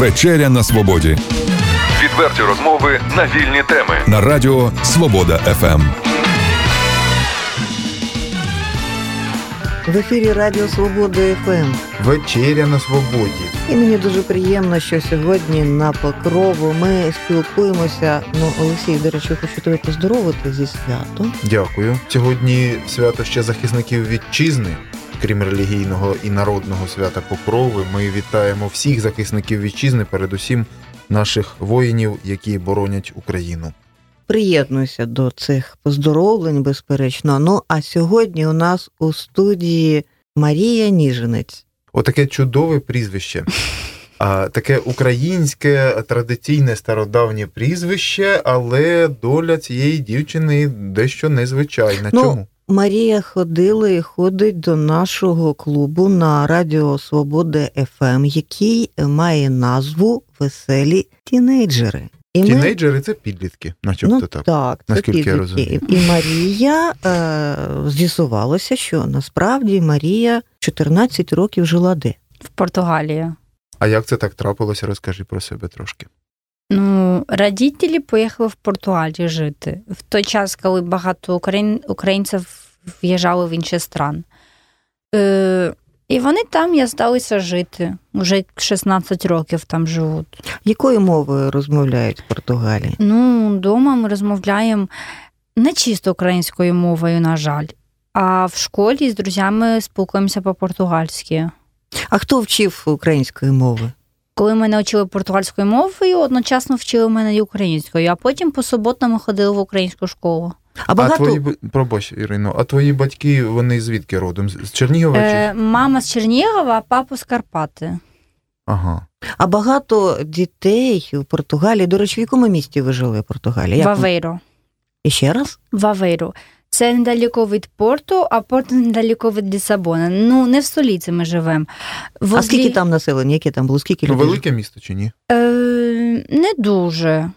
Вечеря на свободі. Відверті розмови на вільні теми на Радіо Свобода ФМ. В ефірі Радіо Свобода ФМ. Вечеря на свободі. І мені дуже приємно, що сьогодні на покрову ми спілкуємося. Ну, Олексій, до речі, хочу тебе поздоровити зі святом. Дякую. Сьогодні свято ще захисників вітчизни. Крім релігійного і народного свята Покрови, ми вітаємо всіх захисників вітчизни, передусім наших воїнів, які боронять Україну. Приєднуюся до цих поздоровлень, безперечно. Ну а сьогодні у нас у студії Марія Ніжинець. Отаке чудове прізвище. А, Таке українське традиційне стародавнє прізвище, але доля цієї дівчини дещо незвичайна. Ну, Чому? Марія ходила і ходить до нашого клубу на Радіо Свобода ФМ, який має назву Веселі тінейджери. І Тінейджери це підлітки, начебто ну, так. так, це наскільки я розумію. І Марія е, з'ясувалося, що насправді Марія 14 років жила де? в Португалії. А як це так трапилося? Розкажи про себе трошки. Ну, родителі поїхали в Португалію жити в той час, коли багато україн... українців в'їжджали в інші страни. Е, і вони там я здалися жити. Уже 16 років там живуть. Якою мовою розмовляють в Португалії? Ну, вдома ми розмовляємо не чисто українською мовою, на жаль. А в школі з друзями спілкуємося по-португальськи. А хто вчив української мови? Коли мене вчили португальською мовою, одночасно вчили мене і українською, а потім по суботам ми ходили в українську школу. А багато А твої пробач, Ірино, а твої батьки вони звідки родом? З з Чернігова? чи? Е, мама з Чернігова, а папа з Карпати. Ага. а багато дітей в Португалії. До речі, в якому місті ви жили в Португалії? Як В Авейро. І ще раз? В Авейро. Це недалеко від Порту, а Порту недалеко від Лісабона. Ну, не в столиці ми живемо. А скільки там населення? Яке там було? Скільки Ну, людей? велике місто чи ні? Е, не дуже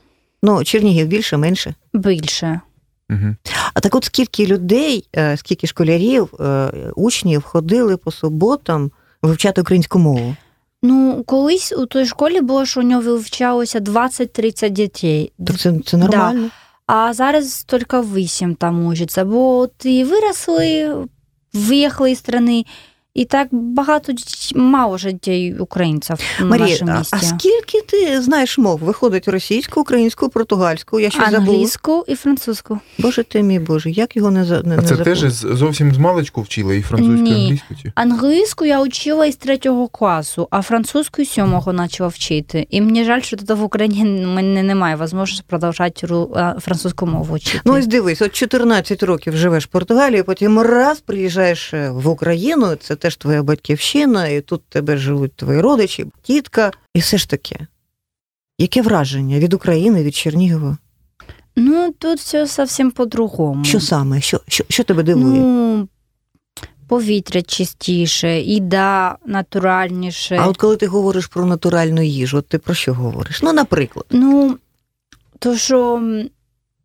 Ну, Чернігів більше, менше. більше. Угу. А так от скільки людей, е, скільки школярів, е, учнів ходили по суботам вивчати українську мову? Ну, колись у той школі було, що у нього вивчалося 20-30 дітей. Так це, це нормально. А зараз тільки вісім там учаться, бо от і виросли, виїхали із країни, і так багато мало ж дітей українців в Марія, нашому а, місті. а скільки ти знаєш мов? Виходить російську, українську, португальську. Я щось забула. Англійську і французьку. Боже ти мій Боже, як його не за не, А не це забула? теж зовсім з маличку вчили і французьку, і англійську? Чи? Англійську я учила із третього класу, а французьку з сьомого почала вчити. І мені жаль, що тут в Україні мене немає можливості продовжувати ру- французьку мову вчити. Ну ось дивись, от 14 років живеш в Португалії, потім раз приїжджаєш е, в Україну, це теж твоя батьківщина, і тут тебе живуть твої родичі, тітка, і все ж таки. Яке враження від України, від Чернігова? ну тут все зовсім по-другому. Що саме? Що, що, що тебе дивує? Ну, повітря чистіше, їда натуральніше. А от коли ти говориш про натуральну їжу, от ти про що говориш? Ну, наприклад, Ну, то що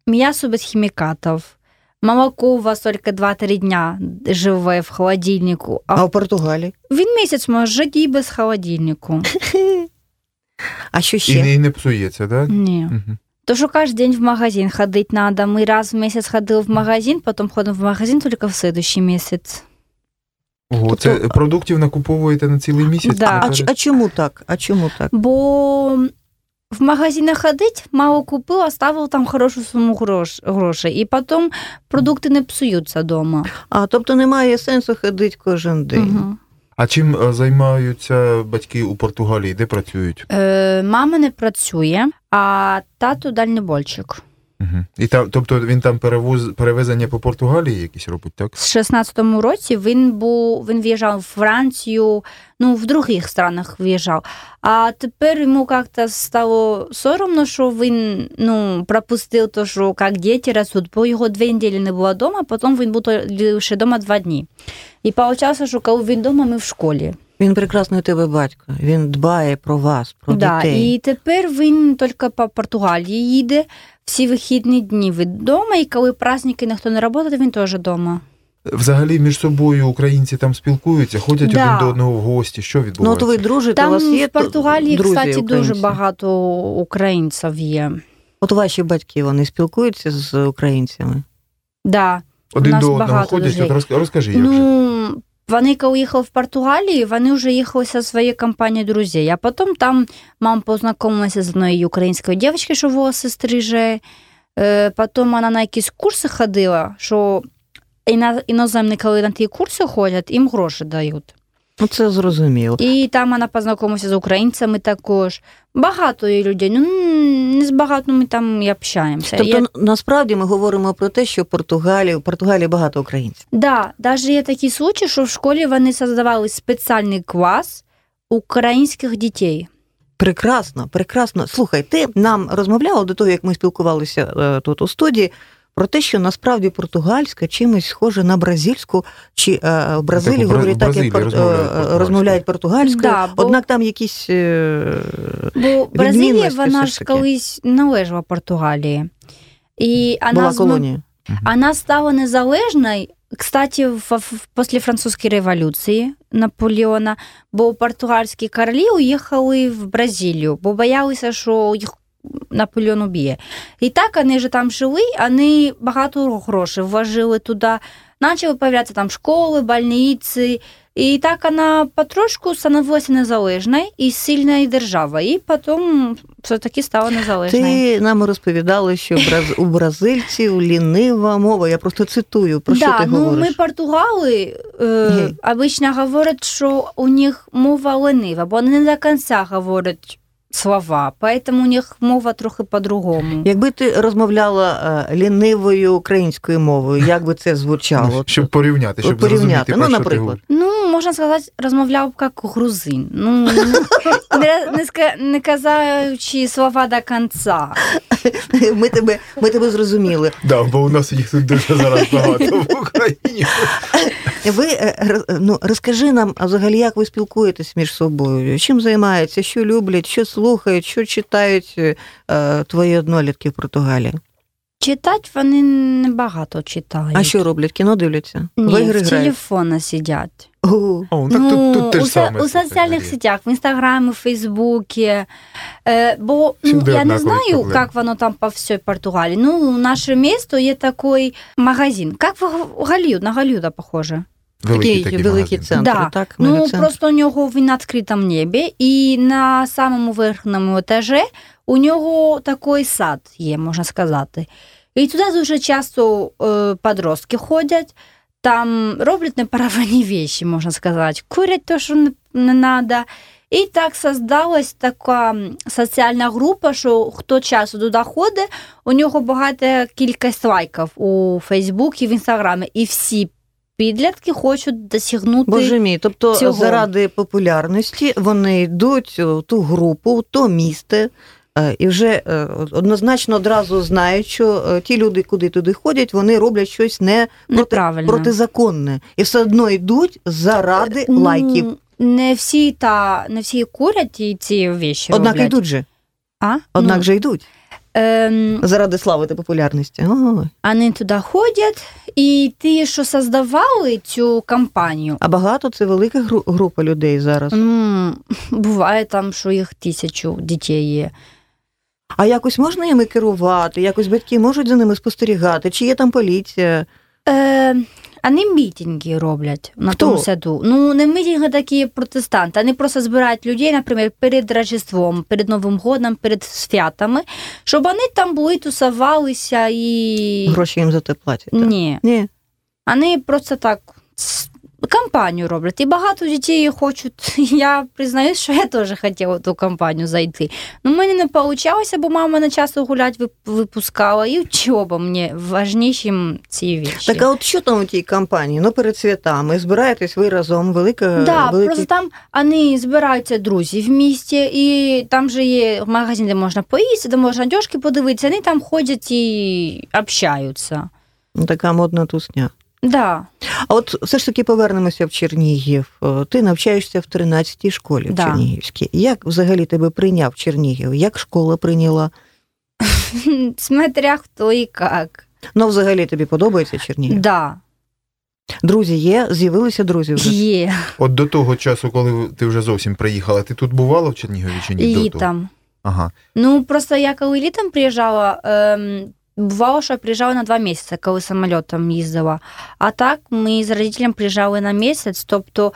м'ясо без хімікатів. Молоко у вас тільки 2-3 дня живе в холодильнику, а а в Португалії? він місяць може жити і без холодильнику. А що І, ще? не- і не псується, так? Ні. Угу. То, що кожен день в магазин ходити треба. Ми раз в місяць ходили в магазин, потім ходимо в магазин тільки в следующий місяць. Ого, це Тобто- продуктів накуповуєте на цілий місяць? Да. А, а чому так? А чому так? Бо в магазинах ходить, мало купив, оставив там хорошу суму грош, грошей. І потім продукти не псуються вдома. А тобто немає сенсу ходити кожен день. Угу. А чим е, займаються батьки у Португалії? Де працюють? Е, мама не працює, а тато дальнобойщик. Угу. І там, тобто він там перевоз, перевезення по Португалії якісь робить, так? З 16-му році він був він в'їжджав в Францію, ну в других странах в'їжджав. А тепер йому як-то стало соромно, що він ну, пропустив то, що як діти ростуть, бо його дві неділі не було вдома, потім він був лише вдома два дні. І вийшло, що коли він вдома, ми в школі. Він прекрасний тебе батько. Він дбає про вас, про да, дітей. і тепер він тільки по Португалії їде всі вихідні дні вдома, і коли праздники ніхто не працює, він теж вдома. Взагалі між собою українці там спілкуються, ходять Да. один до одного в гості. Що Ну, відбувається? ви дружите, у Там вас є в Португалії, друзі кстати, дуже багато українців є. От ваші батьки вони спілкуються з українцями. Да. Один нас до одного ходять. От розкажи, як же. Ну, вони, коли їхали в Португалію, вони вже їхали зі своєю компанією друзів. А потім там мама познайомилася з однією українською дівчинкою, що волоси стриже. Е, Потім вона на якісь курси ходила, що іно- іноземні, коли на ті курси ходять, їм гроші дають. Ну, це зрозуміло. І там вона познайомилася з українцями також. Багато є людей. Ну, не з багато ми там і общаємося. Тобто, Я- насправді ми говоримо про те, що в Португалії, в Португалії багато українців. Да, навіть є такі случаї, що в школі вони создавали спеціальний клас українських дітей. Прекрасно, прекрасно. Слухай, ти нам розмовляла до того, як ми спілкувалися е, тут у студії, про те, що насправді португальська чимось схожа на бразильську, чи е, в Бразилії Так, говорять в так, як пор- розмовляють е, португальською. розмовляють португальською, Да, бо- однак там якісь. е, Бо Бразилія, вона ж колись належала Португалії. І вона, зм... колонія. вона стала незалежною, кстати, в, в, після французької революції Наполеона, бо португальські королі уїхали в Бразилію, бо боялися, що їх Наполеон уб'є. І так вони вже там жили, вони багато грошей вложили туди, почали появлятися там школи, больниці, і так вона потрошку становилася незалежною і сильною державою, і потім все-таки стала незалежною. Ти нам розповідала, що у бразильців лінива мова. Я просто цитую, про що да, ти ну, говориш? Ми португали е, обично говорять, що у них мова ленива, бо вони не до кінця говорять слова, поэтому у них мова трохи по-другому. Якби ти розмовляла е, лінивою українською мовою, як би це звучало? Ну, щоб порівняти, щоб порівняти. зрозуміти, Ну, про що ти наприклад. Ну, можна сказати, розмовляв як грузин. Ну, не, не, не казаючи слова до кінця. Ми тебе, ми тебе зрозуміли. Да, бо у нас їх тут дуже зараз багато в Україні. Ви е, ну, розкажи нам, а взагалі, як ви спілкуєтесь між собою? Чим займаються, що люблять, що слухають, що читають е, твої однолітки в Португалії? Читати вони небагато читають. А що роблять? Кіно дивляться? Ні, в ігри в телефона сидять. О, О, так ну, тут, тут те у, ж со- саме. у соціальних сетях, в інстаграмі, в Фейсбуці. Е, бо ну, Всюди я не знаю, проблеми. як воно там по всій Португалії. Ну, наше місто є такий магазин. Як в Голлівуд, на Голлівуда похоже. Великий Такий такий великий магазин. центр, Да. так? Ну, мегацентр. просто у нього він на відкритому небі, і на самому верхньому етажі у нього такий сад є, можна сказати. І туди дуже часто е, подростки ходять, там роблять неправильні речі, можна сказати, курять те, що не, не треба. І так создалась така соціальна група, що хто часу туди ходить, у нього багата кількість лайків у Фейсбуці, в Інстаграмі, і всі підлітки хочуть досягнути. Боже мій, тобто цього. заради популярності вони йдуть у ту групу, в то місце. Е, І вже е, однозначно одразу знають, що е, ті люди, куди туди ходять, вони роблять щось не проти, протизаконне. І все одно йдуть заради лайків. Не всі та не всі курять і ці віші. Однак роблять. йдуть же. А? Однак ну, же йдуть ем, заради слави та популярності. Ой. вони туди ходять, і ті, що создавали цю кампанію, А багато це велика група людей зараз. ну, буває там, що їх тисячу дітей є. А якось можна ними керувати? Якось батьки можуть за ними спостерігати? Чи є там поліція? Е, вони мітинги роблять на Хто? тому саду. Ну, не мітинги такі протестанти. Вони просто збирають людей, наприклад, перед Рождеством, перед Новим годом, перед святами, щоб вони там були, тусувалися і. Гроші їм за те платять? так? Ні. Ні. Вони просто так кампанію роблять. І багато дітей хочуть. Я признаюсь, що я теж хотіла в ту кампанію зайти. Ну, в мене не вийшло, бо мама не часто гулять випускала, і вчоба мені важнішим ці віші. Так, а от що там у тій кампанії? Ну, перед святами збираєтесь ви разом, велика Да, великий... просто там вони збираються друзі в місті, і там же є магазин, де можна поїсти, де можна одежки подивитися, вони там ходять і общаються. ну, така модна тусня. Да, А от все ж таки повернемося в Чернігів. Ти навчаєшся в 13-й школі в Чернігівській. Як взагалі тебе прийняв Чернігів? Як школа прийняла? смотря хто і як. Ну, взагалі тобі подобається Чернігів? Да. Друзі є, з'явилися друзі вже. Є. От до того часу, коли ти вже зовсім приїхала, ти тут бувала в Чернігові чи ні? Літом. Ага. Ну, просто я коли літом приїжджала, ем, бувало, що я приїжджала на два місяці, коли самольотом їздила. А так ми з родителем приїжджали на місяць, тобто,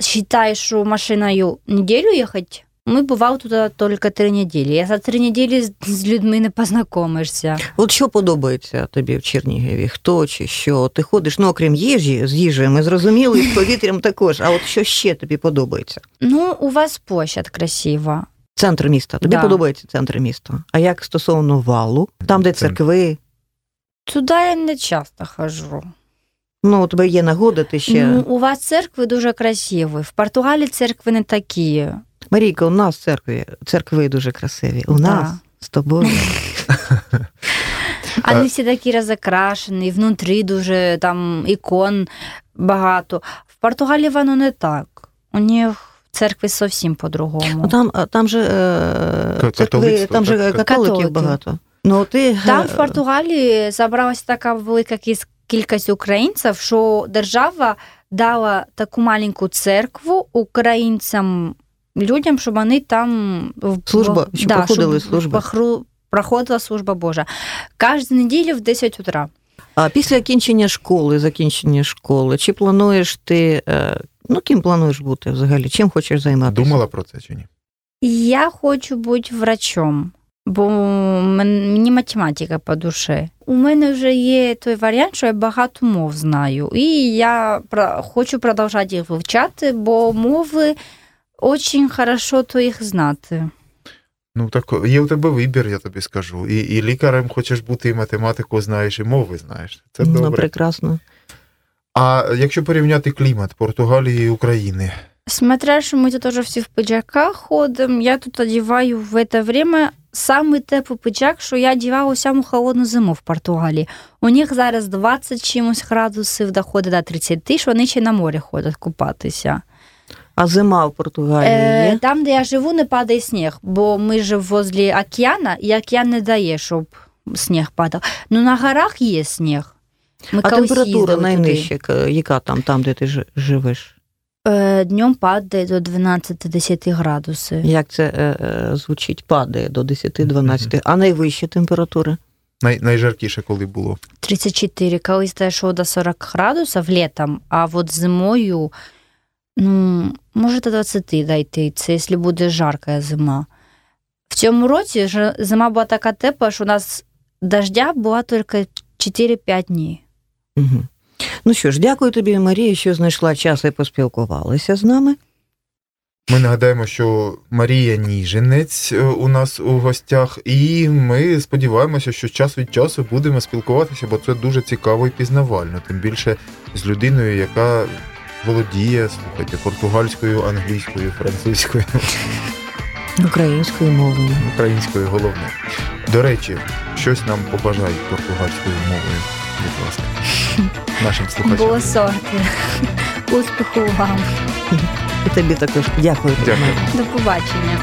вважай, що машиною неділю їхати, ми бували тут тільки три неділі. Я за три неділі з людьми не познайомишся. От що подобається тобі в Чернігові? Хто чи що? Ти ходиш, ну окрім їжі, з їжею ми зрозуміли, і з повітрям також. А от що ще тобі подобається? Ну, у вас площадь красива. Центр міста. Тобі Да. подобається центр міста. А як стосовно валу, там, де церкви, Туди я не часто хожу. ну у тебе є нагода, ти ще. Ну, у вас церкви дуже красиві. В Португалії церкви не такі. Марійка, у нас церкви, церкви дуже красиві. У Да. нас з тобою. Вони всі такі розокрашені, внутрі дуже там ікон багато. В Португалії воно не так. У них церкви зовсім по-другому. Ну, там, там же, е, церкви, там же католиків Католики. багато. Ну, ти, Там е, в Португалії зібралася така велика кількість українців, що держава дала таку маленьку церкву українцям, людям, щоб вони там Служба, щоб проходили щоб похру- Проходила служба Божа. Кожну неділю в 10 утра. А після кінчення школи, закінчення школи, чи плануєш ти, е, ну, ким плануєш бути взагалі? Чим хочеш займатися? Думала про це чи ні? Я хочу бути врачом, бо мені математика по душі. У мене вже є той варіант, що я багато мов знаю. І я хочу продовжувати їх вивчати, бо мови дуже хорошо то їх знати. Ну так є у тебе вибір, я тобі скажу. І, і лікарем хочеш бути, і математику знаєш, і мови знаєш. Це Ну, прекрасно. А якщо порівняти клімат Португалії і України, Смотря, що ми тут уже всі в піджаках ходимо, я тут одягаю в це время самий теплий піджак, що я одягала у саму холодну зиму в Португалії. У них зараз 20 чимось градусів доходить до 30, що вони ще на море ходять купатися. А зима в Португалії Е, там, де я живу, не падає сніг, бо ми ж возле океана, і океан не дає, щоб сніг падав. Ну на горах є сніг. Ми а температура найнижча, яка там, там, де ти живеш? Е, днем падає до 12-10 градусів. Як це е, е, звучить? Падає до 10-12. А найвища температура? най, найжаркіше, коли було. 34, колись дійшов до 40 градусів літом, а от зимою, ну, може до 20 дойти, це якщо буде жарка зима. В цьому році ж зима була така тепла, що у нас дождя була тільки 4-5 днів. Угу. Ну що ж, дякую тобі, Марія, що знайшла час і поспілкувалася з нами. Ми нагадаємо, що Марія Ніжинець е, у нас у гостях, і ми сподіваємося, що час від часу будемо спілкуватися, бо це дуже цікаво і пізнавально. Тим більше з людиною, яка володіє слухайте, португальською, англійською, французькою, Українською мовою. українською головне. До речі, щось нам побажають португальською мовою, будь ласка, нашим слухачам. Було сорти. Успіху вам. І тобі також дякую. Дякую. До побачення.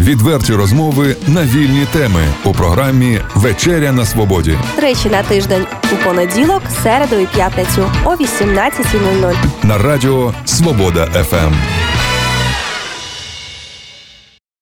Відверті розмови на вільні теми у програмі Вечеря на свободі Тричі на тиждень у понеділок, середу і п'ятницю о 18.00. на радіо Свобода ФМ.